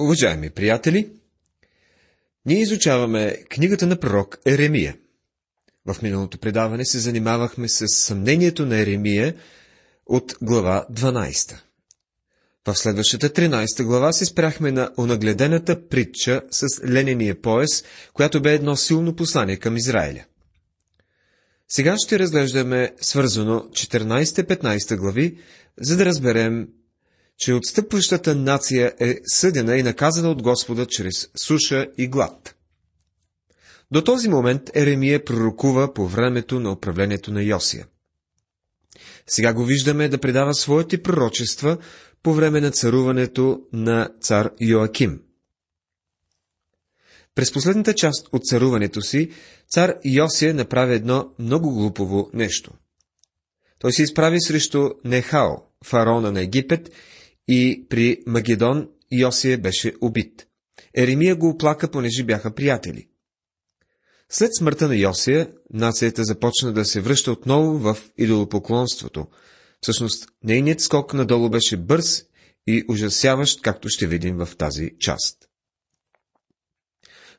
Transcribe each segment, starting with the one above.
Уважаеми приятели, ние изучаваме книгата на пророк Еремия. В миналото предаване се занимавахме с съмнението на Еремия от глава 12. В следващата 13 глава се спряхме на онагледената притча с ленения пояс, която бе едно силно послание към Израиля. Сега ще разглеждаме свързано 14-15 глави, за да разберем че отстъпващата нация е съдена и наказана от Господа чрез суша и глад. До този момент Еремия пророкува по времето на управлението на Йосия. Сега го виждаме да предава своите пророчества по време на царуването на цар Йоаким. През последната част от царуването си, цар Йосия направи едно много глупово нещо. Той се изправи срещу Нехао, фараона на Египет, и при Магедон Йосия беше убит. Еремия го оплака, понеже бяха приятели. След смъртта на Йосия, нацията започна да се връща отново в идолопоклонството. Всъщност, нейният скок надолу беше бърз и ужасяващ, както ще видим в тази част.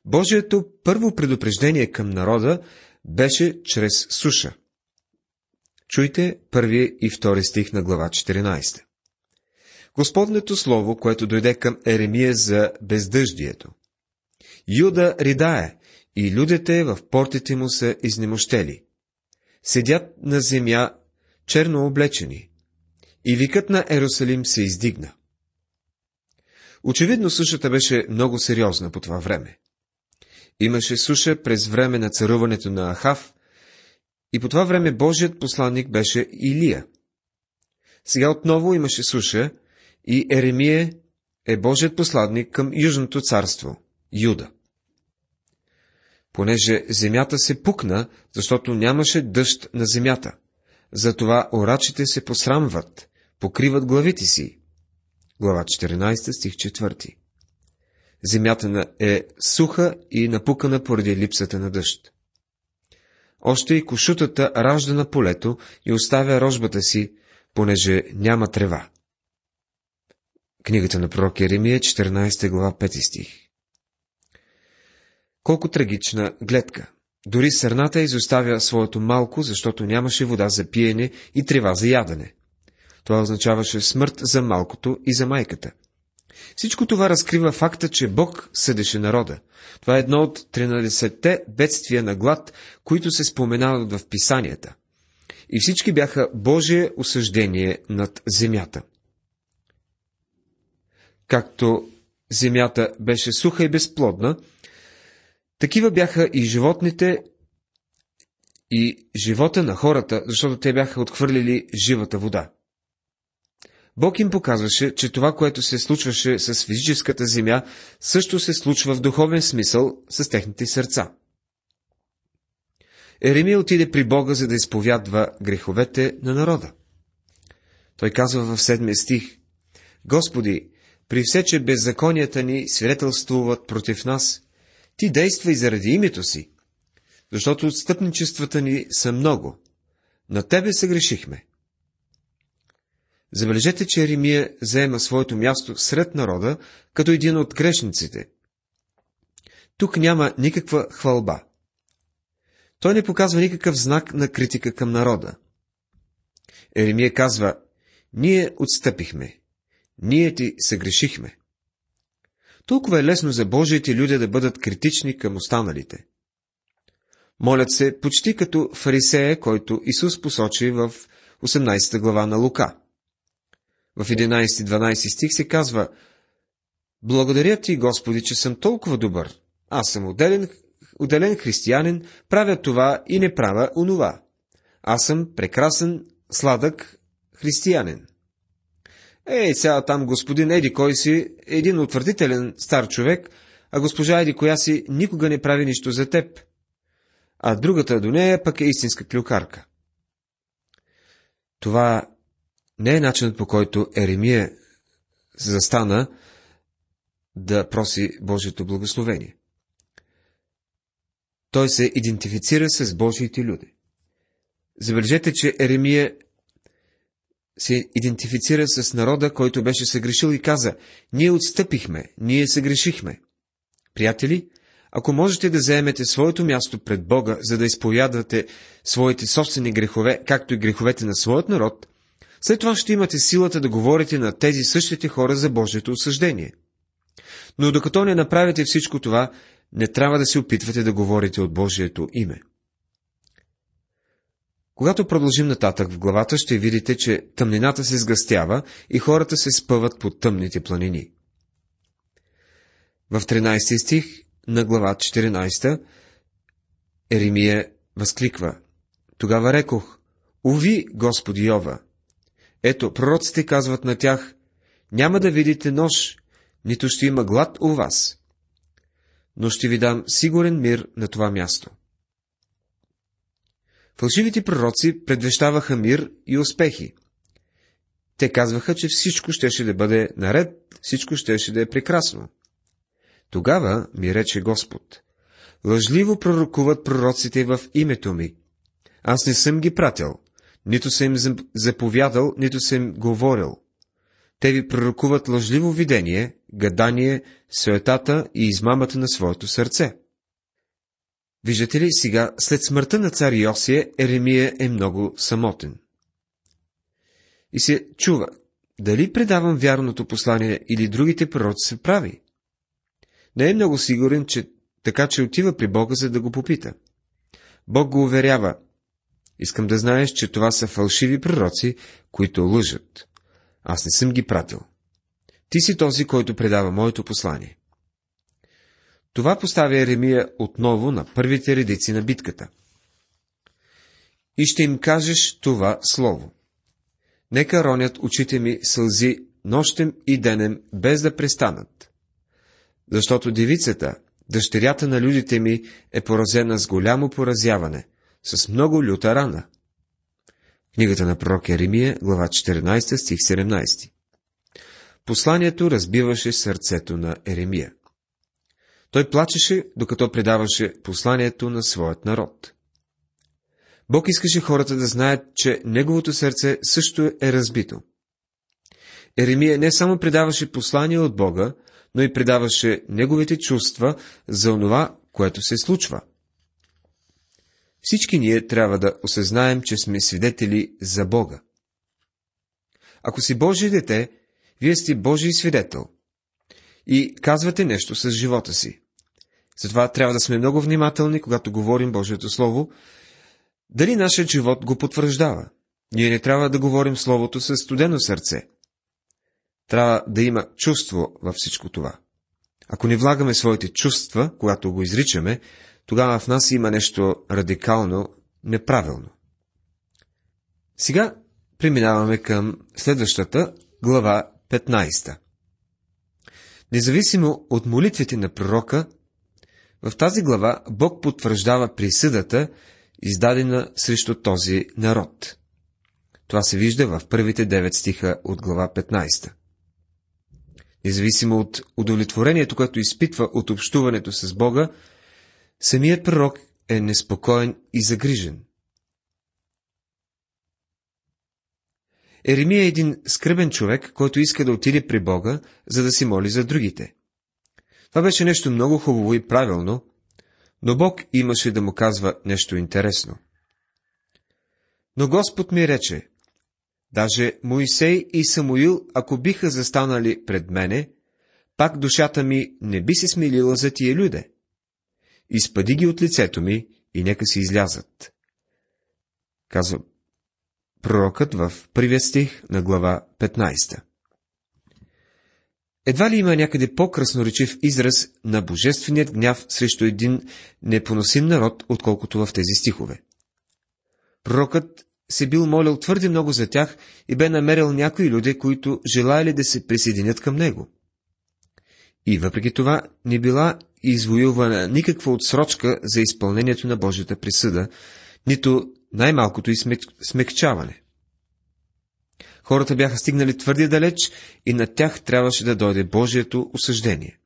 Божието първо предупреждение към народа беше чрез суша. Чуйте първи и втори стих на глава 14. Господнето слово, което дойде към Еремия за бездъждието. Юда ридае, и людите в портите му са изнемощели. Седят на земя черно облечени, и викът на Ерусалим се издигна. Очевидно сушата беше много сериозна по това време. Имаше суша през време на царуването на Ахав, и по това време Божият посланник беше Илия. Сега отново имаше суша, и Еремие е Божият посладник към Южното царство, Юда. Понеже земята се пукна, защото нямаше дъжд на земята, затова орачите се посрамват, покриват главите си. Глава 14, стих 4. Земята е суха и напукана поради липсата на дъжд. Още и кошутата ражда на полето и оставя рожбата си, понеже няма трева. Книгата на пророк Еремия, 14 глава, 5 стих. Колко трагична гледка! Дори сърната изоставя своето малко, защото нямаше вода за пиене и трева за ядене. Това означаваше смърт за малкото и за майката. Всичко това разкрива факта, че Бог съдеше народа. Това е едно от 13-те бедствия на глад, които се споменават в писанията. И всички бяха Божие осъждение над земята. Както земята беше суха и безплодна, такива бяха и животните и живота на хората, защото те бяха отхвърлили живата вода. Бог им показваше, че това, което се случваше с физическата земя, също се случва в духовен смисъл с техните сърца. Еремия отиде при Бога, за да изповядва греховете на народа. Той казва в седмия стих, Господи, при все, че беззаконията ни свидетелствуват против нас, ти действай заради името си, защото отстъпничествата ни са много. На тебе се грешихме. Забележете, че Еремия заема своето място сред народа, като един от грешниците. Тук няма никаква хвалба. Той не показва никакъв знак на критика към народа. Еремия казва, ние отстъпихме, ние ти съгрешихме. Толкова е лесно за Божиите люди да бъдат критични към останалите. Молят се почти като фарисея, който Исус посочи в 18 глава на Лука. В 11-12 стих се казва Благодаря ти, Господи, че съм толкова добър. Аз съм отделен, отделен християнин, правя това и не правя онова. Аз съм прекрасен, сладък християнин. Ей, сега там господин Еди кой си, един утвърдителен стар човек, а госпожа Еди коя си никога не прави нищо за теб. А другата до нея пък е истинска клюкарка. Това не е начинът по който Еремия застана да проси Божието благословение. Той се идентифицира с Божиите люди. Забележете, че Еремия се идентифицира с народа, който беше съгрешил и каза, ние отстъпихме, ние съгрешихме. Приятели, ако можете да заемете своето място пред Бога, за да изповядвате своите собствени грехове, както и греховете на своят народ, след това ще имате силата да говорите на тези същите хора за Божието осъждение. Но докато не направите всичко това, не трябва да се опитвате да говорите от Божието име. Когато продължим нататък в главата, ще видите, че тъмнината се сгъстява и хората се спъват под тъмните планини. В 13 стих на глава 14 Еремия възкликва Тогава рекох, Уви, Господи Йова! Ето, пророците казват на тях, няма да видите нож, нито ще има глад у вас, но ще ви дам сигурен мир на това място. Фалшивите пророци предвещаваха мир и успехи. Те казваха, че всичко щеше да бъде наред, всичко щеше да е прекрасно. Тогава ми рече Господ, лъжливо пророкуват пророците в името ми. Аз не съм ги пратил, нито съм им заповядал, нито съм говорил. Те ви пророкуват лъжливо видение, гадание, суетата и измамата на своето сърце. Виждате ли, сега, след смъртта на цар Йосия, Еремия е много самотен. И се чува, дали предавам вярното послание или другите пророци се прави. Не е много сигурен, че така, че отива при Бога, за да го попита. Бог го уверява. Искам да знаеш, че това са фалшиви пророци, които лъжат. Аз не съм ги пратил. Ти си този, който предава моето послание. Това поставя Еремия отново на първите редици на битката. И ще им кажеш това слово. Нека ронят очите ми сълзи нощем и денем, без да престанат. Защото девицата, дъщерята на людите ми, е поразена с голямо поразяване, с много люта рана. Книгата на пророк Еремия, глава 14, стих 17. Посланието разбиваше сърцето на Еремия. Той плачеше, докато предаваше посланието на своят народ. Бог искаше хората да знаят, че неговото сърце също е разбито. Еремия не само предаваше послание от Бога, но и предаваше неговите чувства за онова, което се случва. Всички ние трябва да осъзнаем, че сме свидетели за Бога. Ако си Божие дете, вие сте Божий свидетел и казвате нещо с живота си. Затова трябва да сме много внимателни, когато говорим Божието Слово, дали нашият живот го потвърждава. Ние не трябва да говорим Словото с студено сърце. Трябва да има чувство във всичко това. Ако не влагаме своите чувства, когато го изричаме, тогава в нас има нещо радикално неправилно. Сега преминаваме към следващата глава 15. Независимо от молитвите на пророка, в тази глава Бог потвърждава присъдата, издадена срещу този народ. Това се вижда в първите 9 стиха от глава 15. Независимо от удовлетворението, което изпитва от общуването с Бога, самият пророк е неспокоен и загрижен. Еремия е един скръбен човек, който иска да отиде при Бога, за да си моли за другите. Това беше нещо много хубаво и правилно, но Бог имаше да му казва нещо интересно. Но Господ ми рече, даже Моисей и Самуил, ако биха застанали пред мене, пак душата ми не би се смилила за тия люде. Изпади ги от лицето ми и нека си излязат. Казва пророкът в първия стих на глава 15. Едва ли има някъде по-красноречив израз на божественият гняв срещу един непоносим народ, отколкото в тези стихове. Пророкът се бил молил твърде много за тях и бе намерил някои люди, които желаяли да се присъединят към него. И въпреки това не била извоювана никаква отсрочка за изпълнението на Божията присъда, нито най-малкото и смекчаване. Хората бяха стигнали твърде далеч и на тях трябваше да дойде Божието осъждение.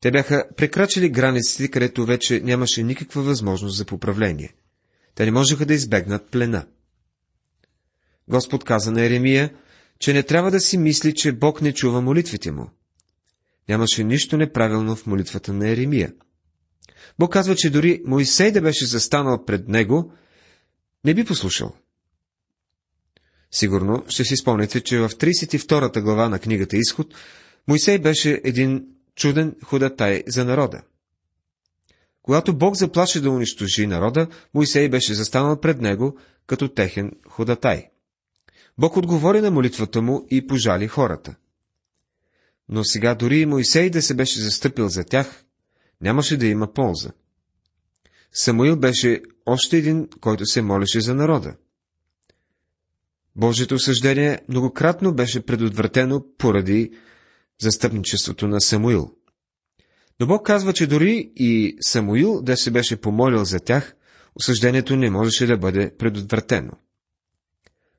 Те бяха прекрачили границите, където вече нямаше никаква възможност за поправление. Те не можеха да избегнат плена. Господ каза на Еремия, че не трябва да си мисли, че Бог не чува молитвите му. Нямаше нищо неправилно в молитвата на Еремия. Бог казва, че дори Моисей да беше застанал пред него, не би послушал. Сигурно ще си спомните, че в 32 глава на книгата Изход Моисей беше един чуден ходатай за народа. Когато Бог заплаши да унищожи народа, Моисей беше застанал пред него като техен ходатай. Бог отговори на молитвата му и пожали хората. Но сега дори и Моисей да се беше застъпил за тях, нямаше да има полза. Самуил беше още един, който се молеше за народа. Божието осъждение многократно беше предотвратено поради застъпничеството на Самуил. Но Бог казва, че дори и Самуил да се беше помолил за тях, осъждението не можеше да бъде предотвратено.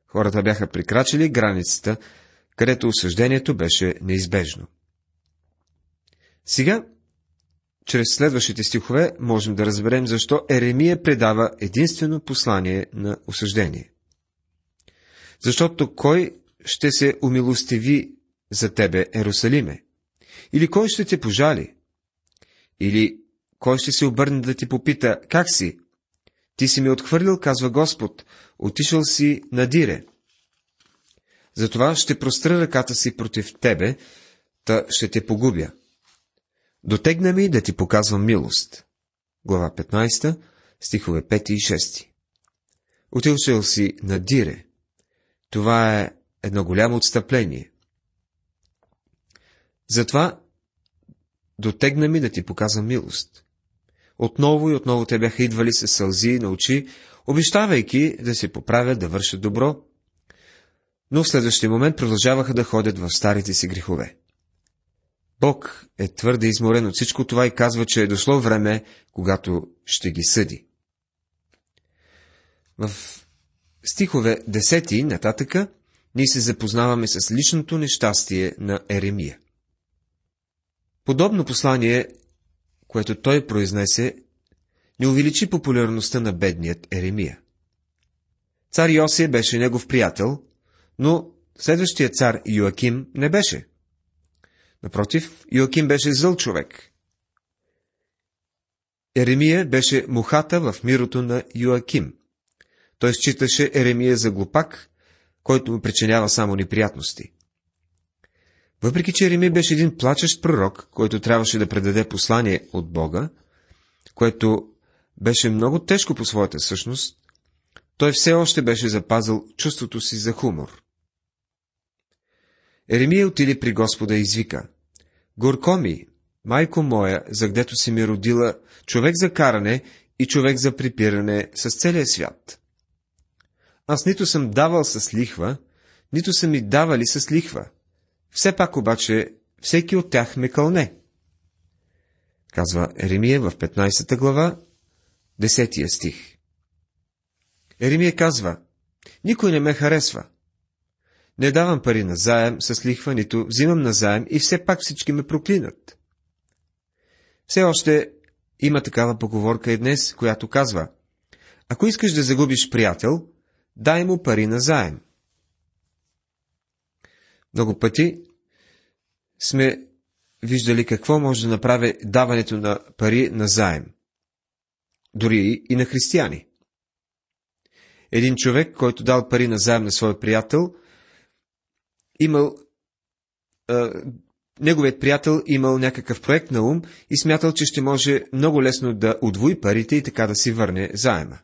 Хората бяха прикрачили границата, където осъждението беше неизбежно. Сега, чрез следващите стихове, можем да разберем защо Еремия предава единствено послание на осъждение. Защото кой ще се умилостиви за тебе, Ерусалиме? Или кой ще те пожали? Или кой ще се обърне да ти попита, как си? Ти си ме отхвърлил, казва Господ, отишъл си на дире. Затова ще простра ръката си против тебе, та ще те погубя. Дотегна ми да ти показвам милост. Глава 15, стихове 5 и 6. Отишъл си на дире. Това е едно голямо отстъпление. Затова дотегна ми да ти показвам милост. Отново и отново те бяха идвали с сълзи на очи, обещавайки да се поправят, да вършат добро, но в следващия момент продължаваха да ходят в старите си грехове. Бог е твърде изморен от всичко това и казва, че е дошло време, когато ще ги съди. В стихове 10 нататъка ние се запознаваме с личното нещастие на Еремия. Подобно послание, което той произнесе, не увеличи популярността на бедният Еремия. Цар Йосия беше негов приятел, но следващия цар Йоаким не беше. Напротив, Йоаким беше зъл човек. Еремия беше мухата в мирото на Йоаким. Той считаше Еремия за глупак, който му причинява само неприятности. Въпреки, че Еремия беше един плачещ пророк, който трябваше да предаде послание от Бога, което беше много тежко по своята същност, той все още беше запазил чувството си за хумор. Еремия отиде при Господа и извика. Горко ми, майко моя, за гдето си ми родила човек за каране и човек за припиране с целия свят. Аз нито съм давал с лихва, нито са ми давали с лихва. Все пак обаче всеки от тях ме кълне. Казва Еремия в 15 глава, 10 стих. Еремия казва, никой не ме харесва. Не давам пари на заем с лихва, нито взимам на заем и все пак всички ме проклинат. Все още има такава поговорка и днес, която казва, ако искаш да загубиш приятел, дай му пари на заем. Много пъти сме виждали какво може да направи даването на пари на заем. Дори и на християни. Един човек, който дал пари на заем на свой приятел, имал а, неговият приятел имал някакъв проект на ум и смятал, че ще може много лесно да удвои парите и така да си върне заема.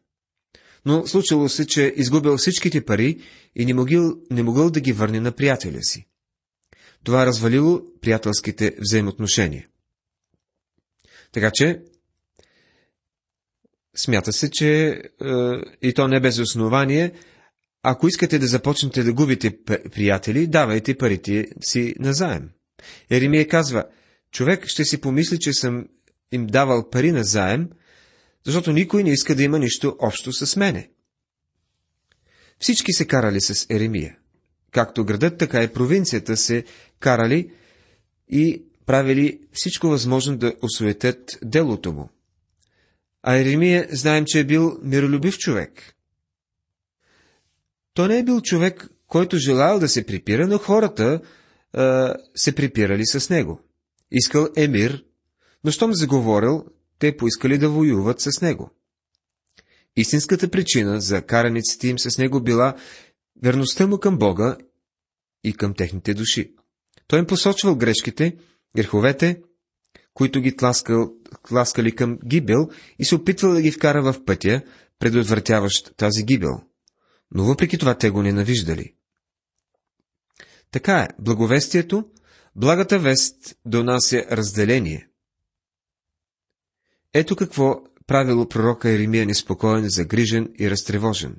Но случило се, че изгубил всичките пари и не могъл, не могъл да ги върне на приятеля си. Това развалило приятелските взаимоотношения. Така че, смята се, че е, и то не без основание, ако искате да започнете да губите приятели, давайте парите си назаем. Еремия казва, човек ще си помисли, че съм им давал пари на заем, защото никой не иска да има нищо общо с мене. Всички се карали с Еремия. Както градът, така и провинцията се карали и правили всичко възможно да осуетят делото му. А Еремия знаем, че е бил миролюбив човек. Той не е бил човек, който желал да се припира, но хората а, се припирали с него. Искал е мир, но щом заговорил, те поискали да воюват с него. Истинската причина за караниците им с него била верността му към Бога и към техните души. Той им посочвал грешките, греховете, които ги тласкал, тласкали към гибел и се опитвал да ги вкара в пътя, предотвратяващ тази гибел. Но въпреки това те го ненавиждали. Така е, благовестието, благата вест донася разделение. Ето какво правило пророка Еремия неспокоен, загрижен и разтревожен.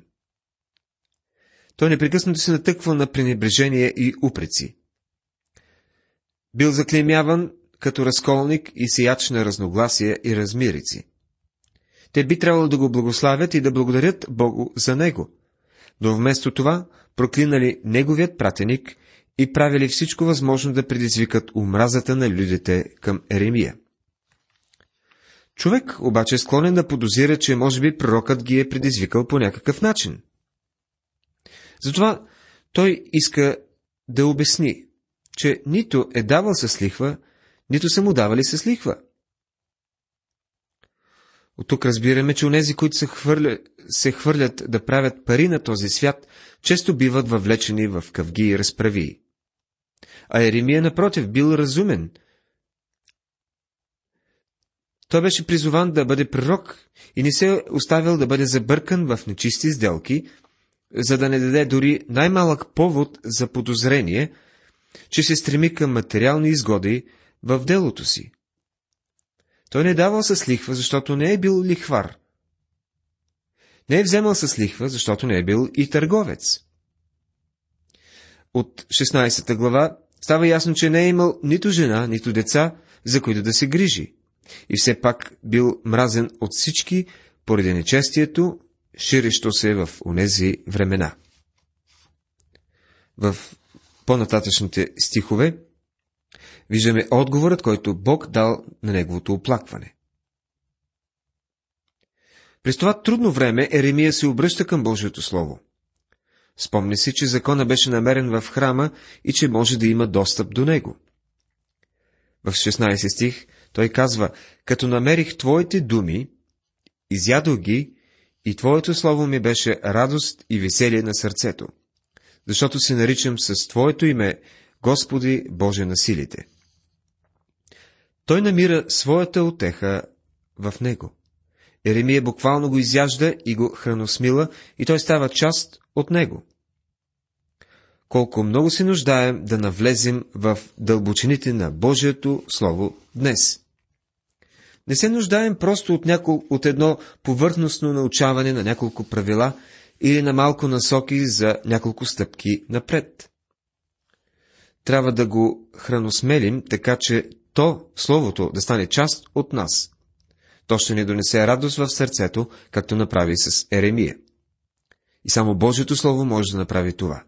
Той непрекъснато се натъква на пренебрежение и упреци. Бил заклемяван като разколник и сияч на разногласия и размирици. Те би трябвало да го благославят и да благодарят Богу за него, но вместо това проклинали неговият пратеник и правили всичко възможно да предизвикат омразата на людите към Еремия. Човек обаче е склонен да подозира, че може би пророкът ги е предизвикал по някакъв начин. Затова той иска да обясни, че нито е давал с лихва, нито са му давали с лихва. От тук разбираме, че онези, които се, хвърля, се хвърлят да правят пари на този свят, често биват въвлечени в къвги и разправи. А Еремия, напротив, бил разумен. Той беше призован да бъде пророк и не се оставил да бъде забъркан в нечисти сделки, за да не даде дори най-малък повод за подозрение, че се стреми към материални изгоди в делото си. Той не е давал с лихва, защото не е бил лихвар. Не е вземал с лихва, защото не е бил и търговец. От 16 глава става ясно, че не е имал нито жена, нито деца, за които да се грижи. И все пак бил мразен от всички поради нечестието, ширещо се в онези времена. В по-нататъчните стихове виждаме отговорът, който Бог дал на неговото оплакване. През това трудно време Еремия се обръща към Божието Слово. Спомни си, че закона беше намерен в храма и че може да има достъп до него. В 16 стих той казва, като намерих Твоите думи, изядох ги и Твоето Слово ми беше радост и веселие на сърцето, защото се наричам с Твоето име Господи Боже на силите. Той намира своята отеха в него. Еремия буквално го изяжда и го храносмила, и той става част от него. Колко много се нуждаем да навлезем в дълбочините на Божието Слово днес. Не се нуждаем просто от, някол... от едно повърхностно научаване на няколко правила или на малко насоки за няколко стъпки напред. Трябва да го храносмелим, така че то, Словото, да стане част от нас. То ще ни донесе радост в сърцето, както направи с Еремия. И само Божието Слово може да направи това.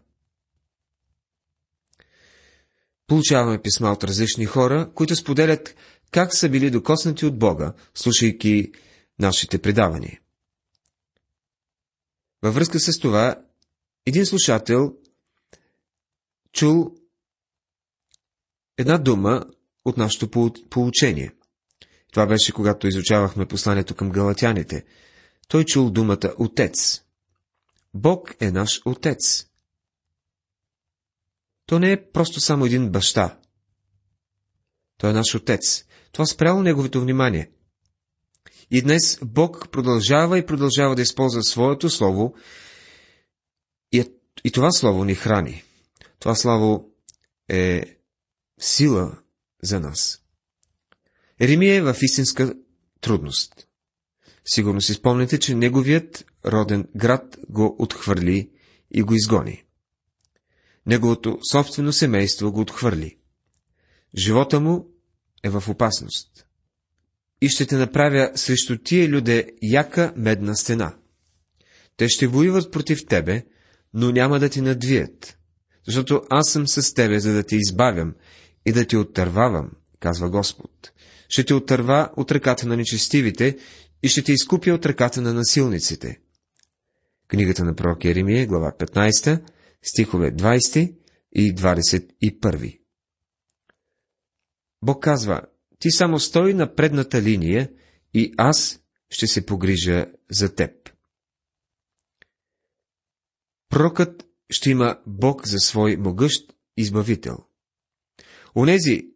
Получаваме писма от различни хора, които споделят как са били докоснати от Бога, слушайки нашите предавания. Във връзка с това, един слушател чул една дума от нашето получение. Това беше когато изучавахме посланието към галатяните. Той чул думата Отец. Бог е наш Отец. То не е просто само един баща. Той е наш Отец. Това спряло неговото внимание. И днес Бог продължава и продължава да използва своето слово и, и това слово ни храни. Това слово е сила за нас. Еремия е в истинска трудност. Сигурно си спомняте, че неговият роден град го отхвърли и го изгони. Неговото собствено семейство го отхвърли. Живота му е в опасност. И ще те направя срещу тия люде яка медна стена. Те ще воюват против тебе, но няма да ти надвият, защото аз съм с тебе, за да те избавям и да те оттървавам, казва Господ. Ще те оттърва от ръката на нечестивите и ще те изкупя от ръката на насилниците. Книгата на пророк Еремия, глава 15, стихове 20 и 21. Бог казва, ти само стой на предната линия и аз ще се погрижа за теб. Пророкът ще има Бог за свой могъщ избавител. Онези,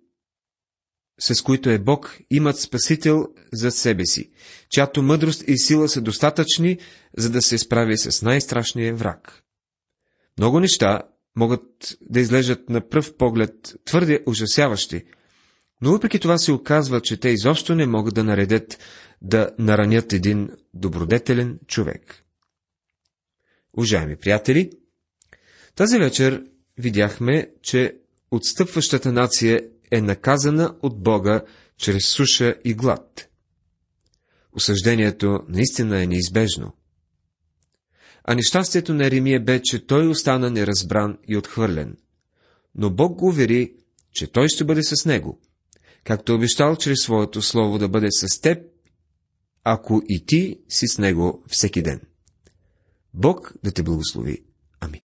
с които е Бог, имат Спасител за себе си, чиято мъдрост и сила са достатъчни, за да се справи с най-страшния враг. Много неща могат да излежат на пръв поглед твърде ужасяващи, но въпреки това се оказва, че те изобщо не могат да наредят да наранят един добродетелен човек. Уважаеми приятели, тази вечер видяхме, че отстъпващата нация е наказана от Бога чрез суша и глад. Осъждението наистина е неизбежно. А нещастието на Еремия бе, че той остана неразбран и отхвърлен. Но Бог го увери, че той ще бъде с него, както обещал чрез своето слово да бъде с теб, ако и ти си с него всеки ден. Бог да те благослови.